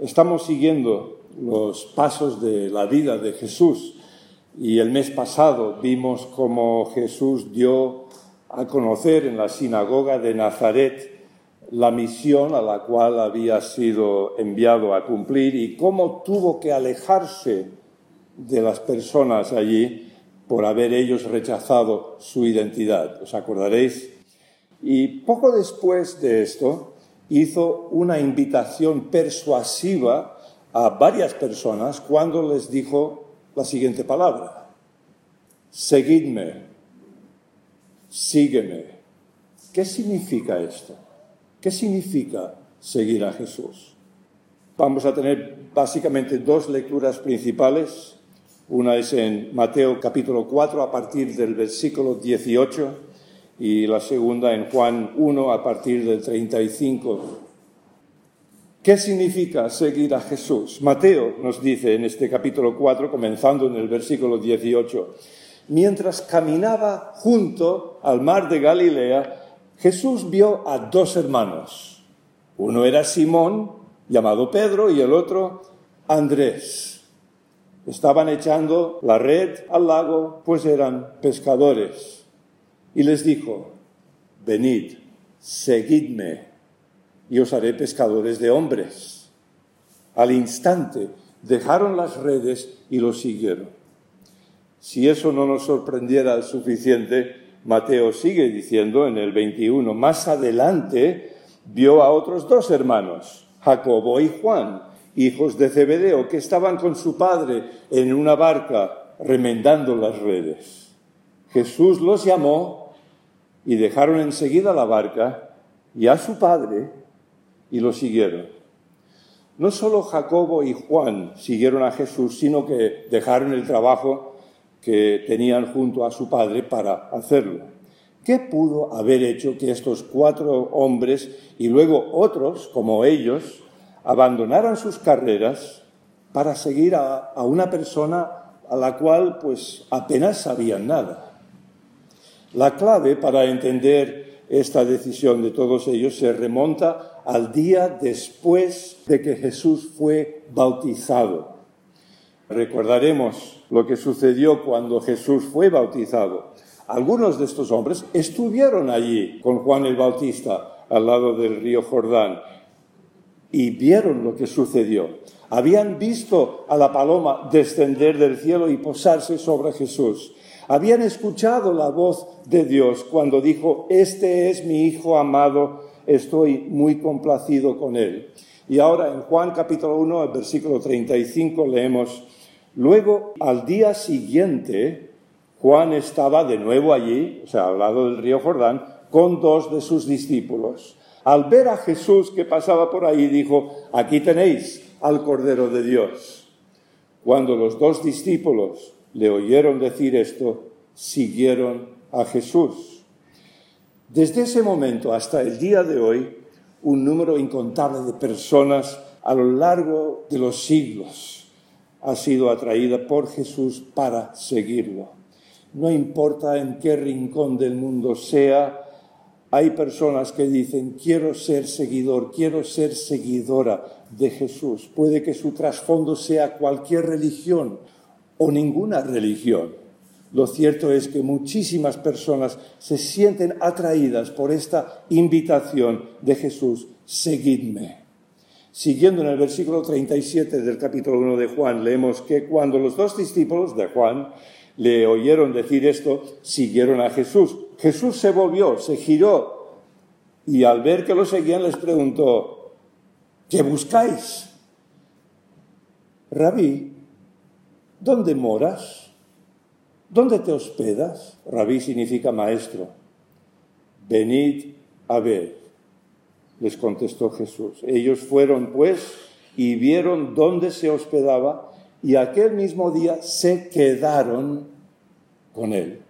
Estamos siguiendo los pasos de la vida de Jesús y el mes pasado vimos cómo Jesús dio a conocer en la sinagoga de Nazaret la misión a la cual había sido enviado a cumplir y cómo tuvo que alejarse de las personas allí por haber ellos rechazado su identidad. ¿Os acordaréis? Y poco después de esto hizo una invitación persuasiva a varias personas cuando les dijo la siguiente palabra. Seguidme, sígueme. ¿Qué significa esto? ¿Qué significa seguir a Jesús? Vamos a tener básicamente dos lecturas principales. Una es en Mateo capítulo 4 a partir del versículo 18 y la segunda en Juan 1 a partir del 35. ¿Qué significa seguir a Jesús? Mateo nos dice en este capítulo 4, comenzando en el versículo 18, mientras caminaba junto al mar de Galilea, Jesús vio a dos hermanos. Uno era Simón, llamado Pedro, y el otro Andrés. Estaban echando la red al lago, pues eran pescadores. Y les dijo, venid, seguidme, y os haré pescadores de hombres. Al instante dejaron las redes y lo siguieron. Si eso no nos sorprendiera suficiente, Mateo sigue diciendo en el 21, más adelante vio a otros dos hermanos, Jacobo y Juan, hijos de Zebedeo, que estaban con su padre en una barca remendando las redes. Jesús los llamó y dejaron enseguida la barca y a su padre y lo siguieron. No solo Jacobo y Juan siguieron a Jesús, sino que dejaron el trabajo que tenían junto a su padre para hacerlo. ¿Qué pudo haber hecho que estos cuatro hombres y luego otros como ellos abandonaran sus carreras para seguir a, a una persona a la cual pues apenas sabían nada? La clave para entender esta decisión de todos ellos se remonta al día después de que Jesús fue bautizado. Recordaremos lo que sucedió cuando Jesús fue bautizado. Algunos de estos hombres estuvieron allí con Juan el Bautista al lado del río Jordán y vieron lo que sucedió. Habían visto a la paloma descender del cielo y posarse sobre Jesús. Habían escuchado la voz de Dios cuando dijo, Este es mi Hijo amado, estoy muy complacido con él. Y ahora en Juan capítulo 1, versículo 35 leemos, Luego, al día siguiente, Juan estaba de nuevo allí, o sea, al lado del río Jordán, con dos de sus discípulos. Al ver a Jesús que pasaba por ahí, dijo, aquí tenéis al Cordero de Dios. Cuando los dos discípulos le oyeron decir esto, siguieron a Jesús. Desde ese momento hasta el día de hoy, un número incontable de personas a lo largo de los siglos ha sido atraída por Jesús para seguirlo. No importa en qué rincón del mundo sea, hay personas que dicen, quiero ser seguidor, quiero ser seguidora de Jesús. Puede que su trasfondo sea cualquier religión o ninguna religión. Lo cierto es que muchísimas personas se sienten atraídas por esta invitación de Jesús, seguidme. Siguiendo en el versículo 37 del capítulo 1 de Juan, leemos que cuando los dos discípulos de Juan le oyeron decir esto, siguieron a Jesús. Jesús se volvió, se giró y al ver que lo seguían les preguntó, ¿qué buscáis? Rabí, ¿dónde moras? ¿Dónde te hospedas? Rabí significa maestro. Venid a ver les contestó Jesús. Ellos fueron, pues, y vieron dónde se hospedaba, y aquel mismo día se quedaron con él.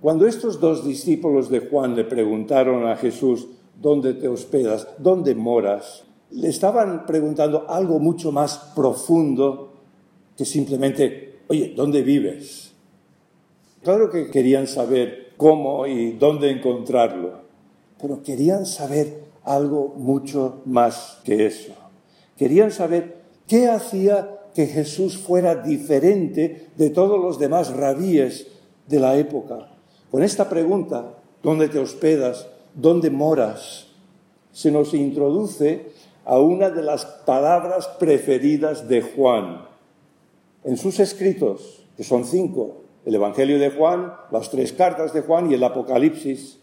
Cuando estos dos discípulos de Juan le preguntaron a Jesús, ¿dónde te hospedas? ¿Dónde moras? Le estaban preguntando algo mucho más profundo que simplemente, oye, ¿dónde vives? Claro que querían saber cómo y dónde encontrarlo, pero querían saber algo mucho más que eso. Querían saber qué hacía que Jesús fuera diferente de todos los demás rabíes de la época. Con esta pregunta, ¿dónde te hospedas? ¿Dónde moras? Se nos introduce a una de las palabras preferidas de Juan. En sus escritos, que son cinco, el Evangelio de Juan, las tres cartas de Juan y el Apocalipsis,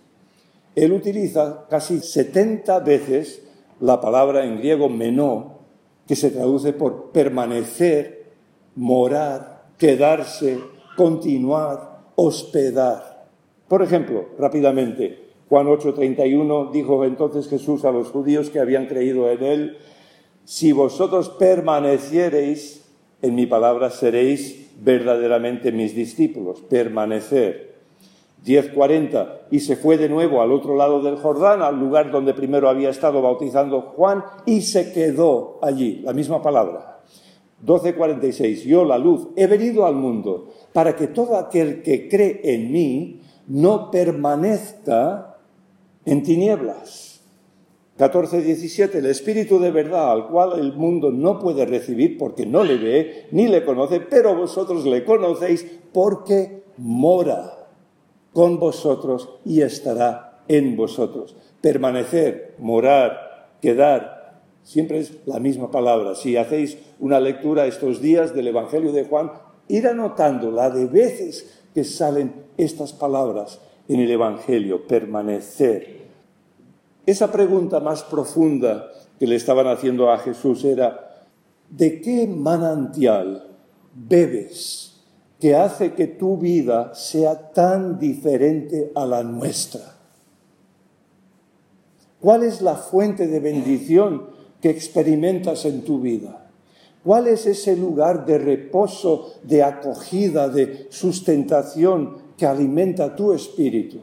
él utiliza casi 70 veces la palabra en griego menó, que se traduce por permanecer, morar, quedarse, continuar, hospedar. Por ejemplo, rápidamente, Juan 8:31 dijo entonces Jesús a los judíos que habían creído en él, si vosotros permaneciereis en mi palabra seréis verdaderamente mis discípulos, permanecer. 10.40, y se fue de nuevo al otro lado del Jordán, al lugar donde primero había estado bautizando Juan, y se quedó allí, la misma palabra. 12.46, yo la luz he venido al mundo para que todo aquel que cree en mí no permanezca en tinieblas. 14.17. El Espíritu de verdad al cual el mundo no puede recibir porque no le ve ni le conoce, pero vosotros le conocéis porque mora con vosotros y estará en vosotros. Permanecer, morar, quedar, siempre es la misma palabra. Si hacéis una lectura estos días del Evangelio de Juan, ir anotando la de veces que salen estas palabras en el Evangelio, permanecer, esa pregunta más profunda que le estaban haciendo a Jesús era, ¿de qué manantial bebes que hace que tu vida sea tan diferente a la nuestra? ¿Cuál es la fuente de bendición que experimentas en tu vida? ¿Cuál es ese lugar de reposo, de acogida, de sustentación que alimenta tu espíritu?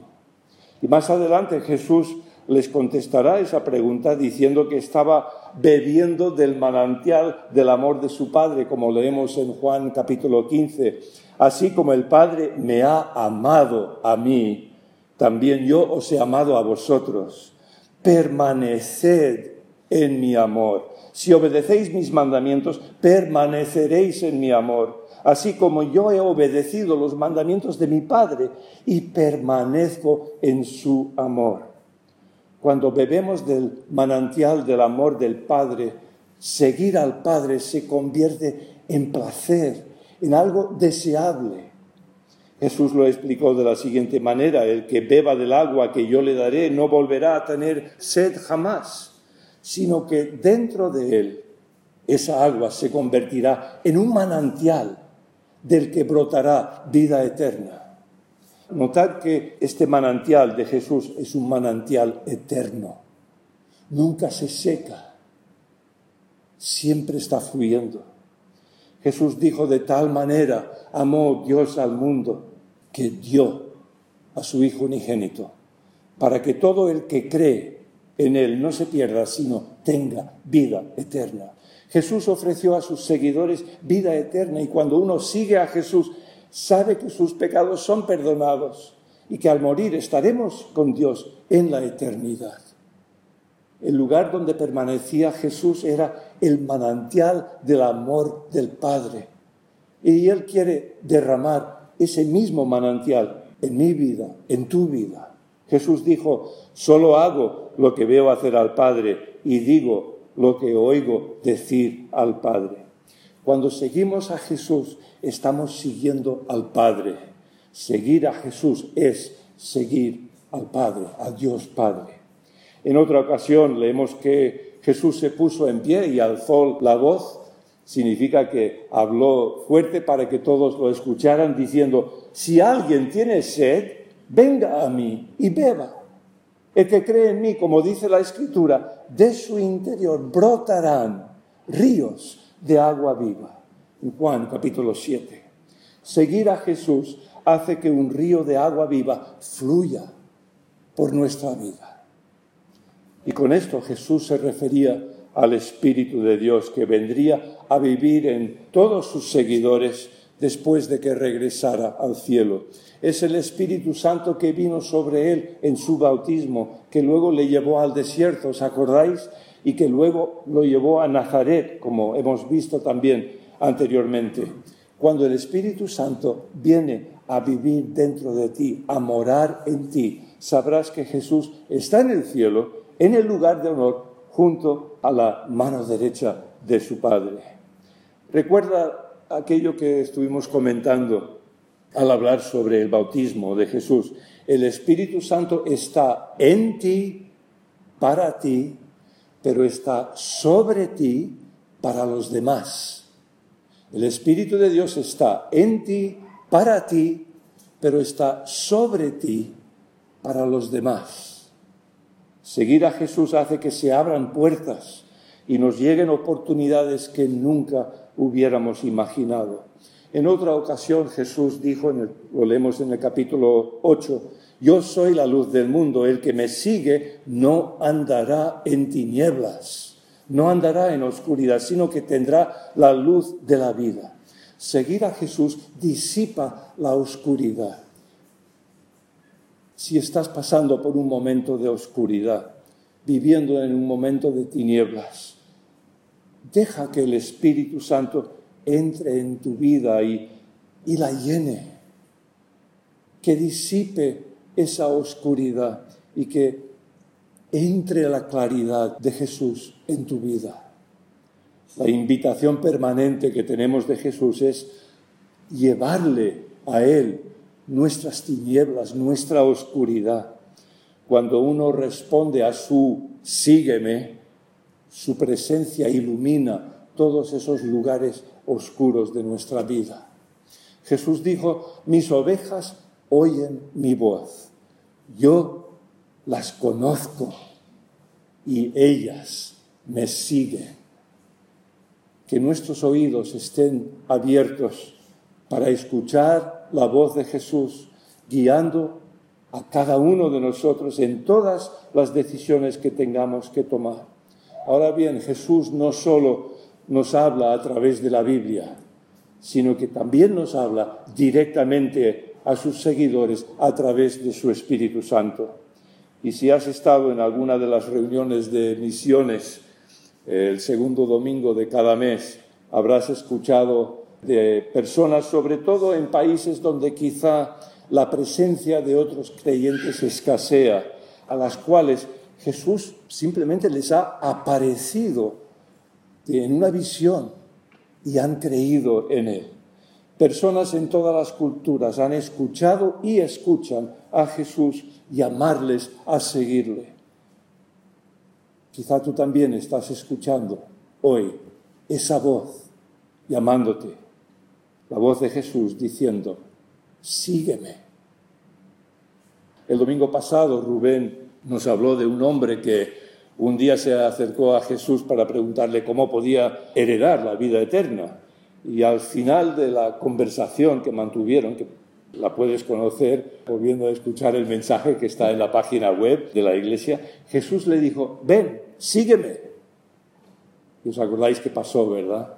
Y más adelante Jesús les contestará esa pregunta diciendo que estaba bebiendo del manantial del amor de su Padre, como leemos en Juan capítulo 15. Así como el Padre me ha amado a mí, también yo os he amado a vosotros. Permaneced en mi amor. Si obedecéis mis mandamientos, permaneceréis en mi amor, así como yo he obedecido los mandamientos de mi Padre y permanezco en su amor. Cuando bebemos del manantial del amor del Padre, seguir al Padre se convierte en placer, en algo deseable. Jesús lo explicó de la siguiente manera, el que beba del agua que yo le daré no volverá a tener sed jamás, sino que dentro de él esa agua se convertirá en un manantial del que brotará vida eterna. Notad que este manantial de Jesús es un manantial eterno. Nunca se seca. Siempre está fluyendo. Jesús dijo de tal manera, amó Dios al mundo, que dio a su Hijo unigénito, para que todo el que cree en Él no se pierda, sino tenga vida eterna. Jesús ofreció a sus seguidores vida eterna y cuando uno sigue a Jesús, sabe que sus pecados son perdonados y que al morir estaremos con Dios en la eternidad. El lugar donde permanecía Jesús era el manantial del amor del Padre. Y Él quiere derramar ese mismo manantial en mi vida, en tu vida. Jesús dijo, solo hago lo que veo hacer al Padre y digo lo que oigo decir al Padre. Cuando seguimos a Jesús, estamos siguiendo al Padre. Seguir a Jesús es seguir al Padre, a Dios Padre. En otra ocasión leemos que Jesús se puso en pie y alzó la voz. Significa que habló fuerte para que todos lo escucharan, diciendo, si alguien tiene sed, venga a mí y beba. El que cree en mí, como dice la Escritura, de su interior brotarán ríos de agua viva. Juan capítulo 7. Seguir a Jesús hace que un río de agua viva fluya por nuestra vida. Y con esto Jesús se refería al Espíritu de Dios que vendría a vivir en todos sus seguidores después de que regresara al cielo. Es el Espíritu Santo que vino sobre él en su bautismo, que luego le llevó al desierto, ¿os acordáis? Y que luego lo llevó a Nazaret, como hemos visto también anteriormente. Cuando el Espíritu Santo viene a vivir dentro de ti, a morar en ti, sabrás que Jesús está en el cielo, en el lugar de honor, junto a la mano derecha de su Padre. Recuerda aquello que estuvimos comentando al hablar sobre el bautismo de Jesús. El Espíritu Santo está en ti, para ti, pero está sobre ti para los demás. El Espíritu de Dios está en ti, para ti, pero está sobre ti para los demás. Seguir a Jesús hace que se abran puertas y nos lleguen oportunidades que nunca hubiéramos imaginado. En otra ocasión Jesús dijo, lo leemos en el capítulo 8, yo soy la luz del mundo, el que me sigue no andará en tinieblas, no andará en oscuridad, sino que tendrá la luz de la vida. Seguir a Jesús disipa la oscuridad. Si estás pasando por un momento de oscuridad, viviendo en un momento de tinieblas, deja que el Espíritu Santo entre en tu vida y, la llene, que disipe esa oscuridad y que entre la claridad de Jesús en tu vida. La invitación permanente que tenemos de Jesús es llevarle a Él nuestras tinieblas, nuestra oscuridad. Cuando uno responde a su sígueme, su presencia ilumina todos esos lugares oscuros de nuestra vida. Jesús dijo, mis ovejas oyen mi voz, yo las conozco y ellas me siguen que nuestros oídos estén abiertos para escuchar la voz de Jesús guiando a cada uno de nosotros en todas las decisiones que tengamos que tomar. Ahora bien, Jesús no solo nos habla a través de la Biblia, sino que también nos habla directamente a sus seguidores a través de su Espíritu Santo. Y si has estado en alguna de las reuniones de misiones, el segundo domingo de cada mes habrás escuchado de personas, sobre todo en países donde quizá la presencia de otros creyentes escasea, a las cuales Jesús simplemente les ha aparecido en una visión y han creído en Él. Personas en todas las culturas han escuchado y escuchan a Jesús llamarles a seguirle. Quizá tú también estás escuchando hoy esa voz llamándote, la voz de Jesús diciendo, sígueme. El domingo pasado Rubén nos habló de un hombre que un día se acercó a Jesús para preguntarle cómo podía heredar la vida eterna. Y al final de la conversación que mantuvieron, que la puedes conocer volviendo a escuchar el mensaje que está en la página web de la iglesia, Jesús le dijo, ven, sígueme. Y os acordáis que pasó, ¿verdad?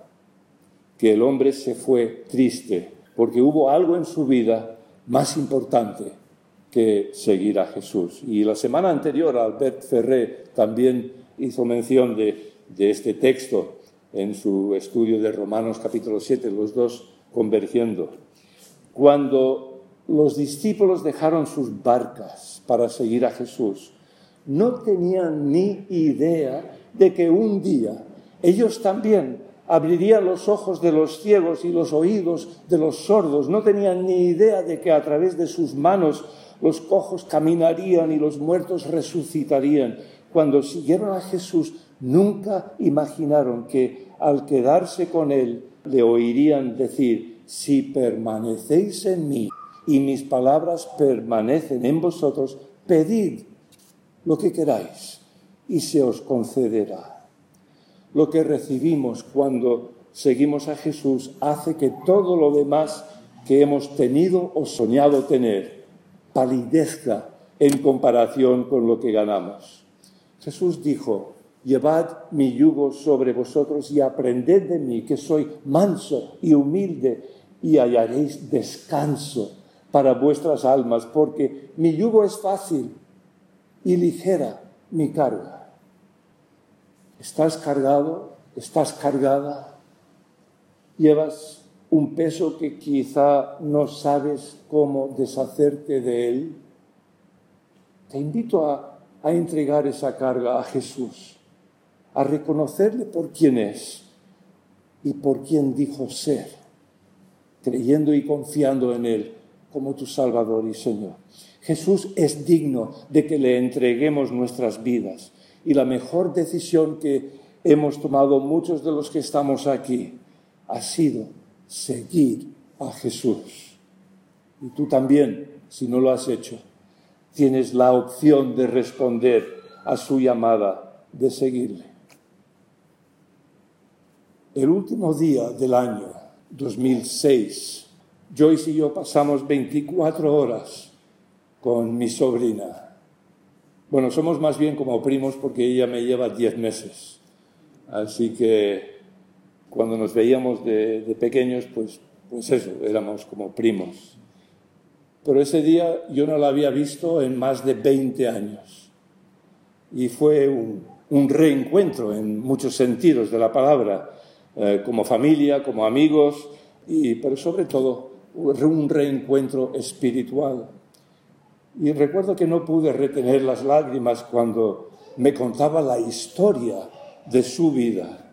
Que el hombre se fue triste porque hubo algo en su vida más importante que seguir a Jesús. Y la semana anterior Albert Ferré también hizo mención de, de este texto en su estudio de Romanos capítulo 7, los dos convergiendo. Cuando los discípulos dejaron sus barcas para seguir a Jesús, no tenían ni idea de que un día ellos también abrirían los ojos de los ciegos y los oídos de los sordos. No tenían ni idea de que a través de sus manos los cojos caminarían y los muertos resucitarían. Cuando siguieron a Jesús, nunca imaginaron que al quedarse con Él le oirían decir, si permanecéis en mí y mis palabras permanecen en vosotros, pedid lo que queráis y se os concederá. Lo que recibimos cuando seguimos a Jesús hace que todo lo demás que hemos tenido o soñado tener palidezca en comparación con lo que ganamos. Jesús dijo, llevad mi yugo sobre vosotros y aprended de mí, que soy manso y humilde, y hallaréis descanso para vuestras almas, porque mi yugo es fácil y ligera mi carga. ¿Estás cargado? ¿Estás cargada? ¿Llevas un peso que quizá no sabes cómo deshacerte de él? Te invito a, a entregar esa carga a Jesús, a reconocerle por quién es y por quién dijo ser, creyendo y confiando en Él como tu Salvador y Señor. Jesús es digno de que le entreguemos nuestras vidas y la mejor decisión que hemos tomado muchos de los que estamos aquí ha sido seguir a Jesús. Y tú también, si no lo has hecho, tienes la opción de responder a su llamada, de seguirle. El último día del año 2006, Joyce y yo pasamos 24 horas con mi sobrina. Bueno, somos más bien como primos porque ella me lleva 10 meses. Así que cuando nos veíamos de, pequeños, pues, pues eso, éramos como primos. Pero ese día yo no la había visto en más de 20 años. Y fue un, reencuentro en muchos sentidos de la palabra, eh, como familia, como amigos, y, pero sobre todo un reencuentro espiritual. Y recuerdo que no pude retener las lágrimas cuando me contaba la historia de su vida.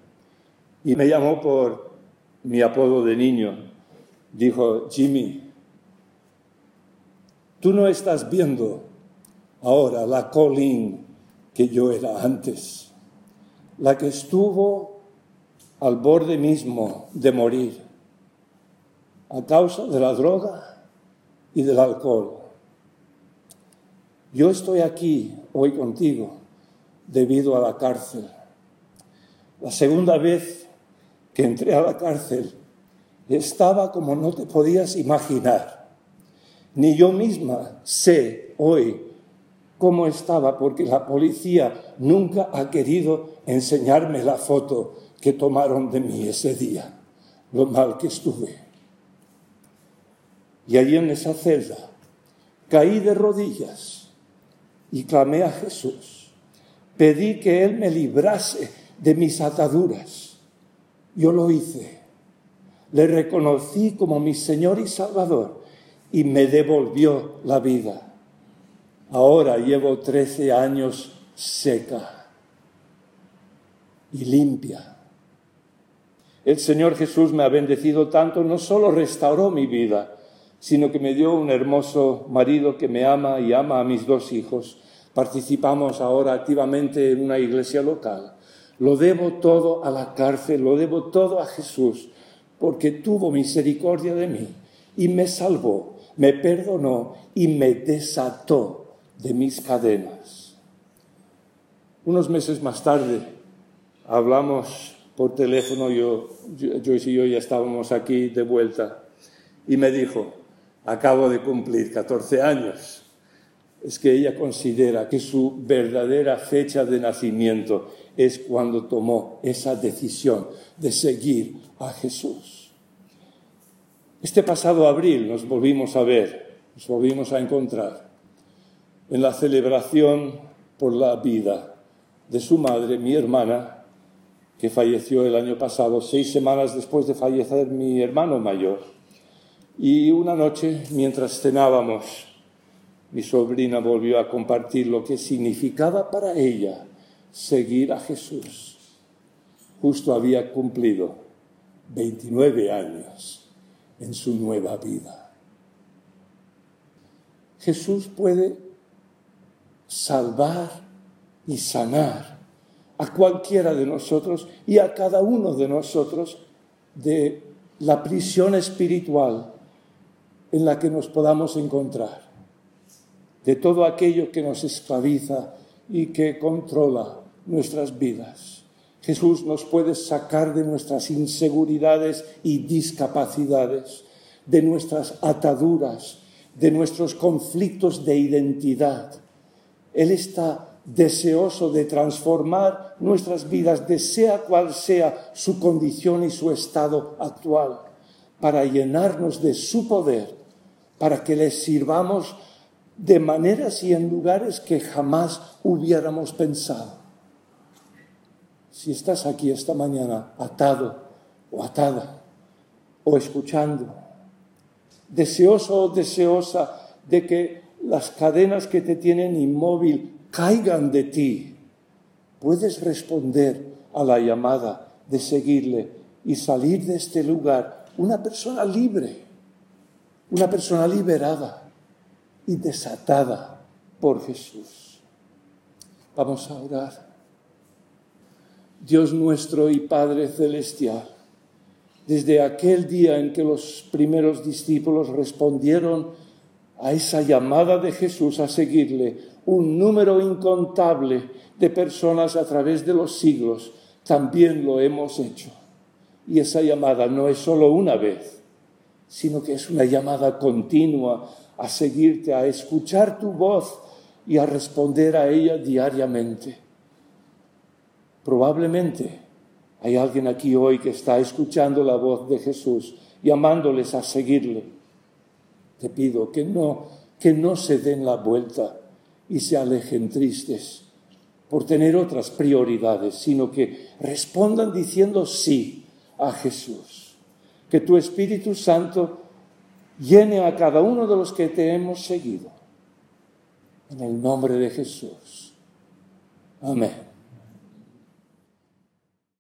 Y me llamó por mi apodo de niño. Dijo, Jimmy, tú no estás viendo ahora la Colin que yo era antes, la que estuvo al borde mismo de morir a causa de la droga y del alcohol. Yo estoy aquí hoy contigo debido a la cárcel. La segunda vez que entré a la cárcel estaba como no te podías imaginar. Ni yo misma sé hoy cómo estaba porque la policía nunca ha querido enseñarme la foto que tomaron de mí ese día, lo mal que estuve. Y allí en esa celda caí de rodillas y clamé a Jesús. Pedí que Él me librase de mis ataduras. Yo lo hice. Le reconocí como mi Señor y Salvador y me devolvió la vida. Ahora llevo trece años seca y limpia. El Señor Jesús me ha bendecido tanto, no solo restauró mi vida, sino que me dio un hermoso marido que me ama y ama a mis dos hijos. Participamos ahora activamente en una iglesia local. Lo debo todo a la cárcel, lo debo todo a Jesús, porque tuvo misericordia de mí y me salvó, me perdonó y me desató de mis cadenas. Unos meses más tarde hablamos por teléfono, yo, Joyce y yo ya estábamos aquí de vuelta, y me dijo, acabo de cumplir 14 años. Es que ella considera que su verdadera fecha de nacimiento es cuando tomó esa decisión de seguir a Jesús. Este pasado abril nos volvimos a ver, nos volvimos a encontrar en la celebración por la vida de su madre, mi hermana, que falleció el año pasado, seis semanas después de fallecer mi hermano mayor. Y una noche, mientras cenábamos, mi sobrina volvió a compartir lo que significaba para ella seguir a Jesús. Justo había cumplido 29 años en su nueva vida. Jesús puede salvar y sanar a cualquiera de nosotros y a cada uno de nosotros de la prisión espiritual en la que nos podamos encontrar, de todo aquello que nos esclaviza y que controla nuestras vidas. Jesús nos puede sacar de nuestras inseguridades y discapacidades, de nuestras ataduras, de nuestros conflictos de identidad. Él está deseoso de transformar nuestras vidas, de sea cual sea su condición y su estado actual, para llenarnos de su poder para que les sirvamos de maneras y en lugares que jamás hubiéramos pensado. Si estás aquí esta mañana atado o atada o escuchando, deseoso o deseosa de que las cadenas que te tienen inmóvil caigan de ti, puedes responder a la llamada de seguirle y salir de este lugar una persona libre, una persona liberada y desatada por Jesús. Vamos a orar. Dios nuestro y Padre Celestial, desde aquel día en que los primeros discípulos respondieron a esa llamada de Jesús a seguirle, un número incontable de personas a través de los siglos, también lo hemos hecho. Y esa llamada no es solo una vez, sino que es una llamada continua a seguirte, a escuchar tu voz y a responder a ella diariamente. Probablemente hay alguien aquí hoy que está escuchando la voz de Jesús, llamándoles a seguirle. Te pido que no, que no se den la vuelta y se alejen tristes por tener otras prioridades, sino que respondan diciendo sí a Jesús. Que tu Espíritu Santo llene a cada uno de los que te hemos seguido. En el nombre de Jesús. Amén.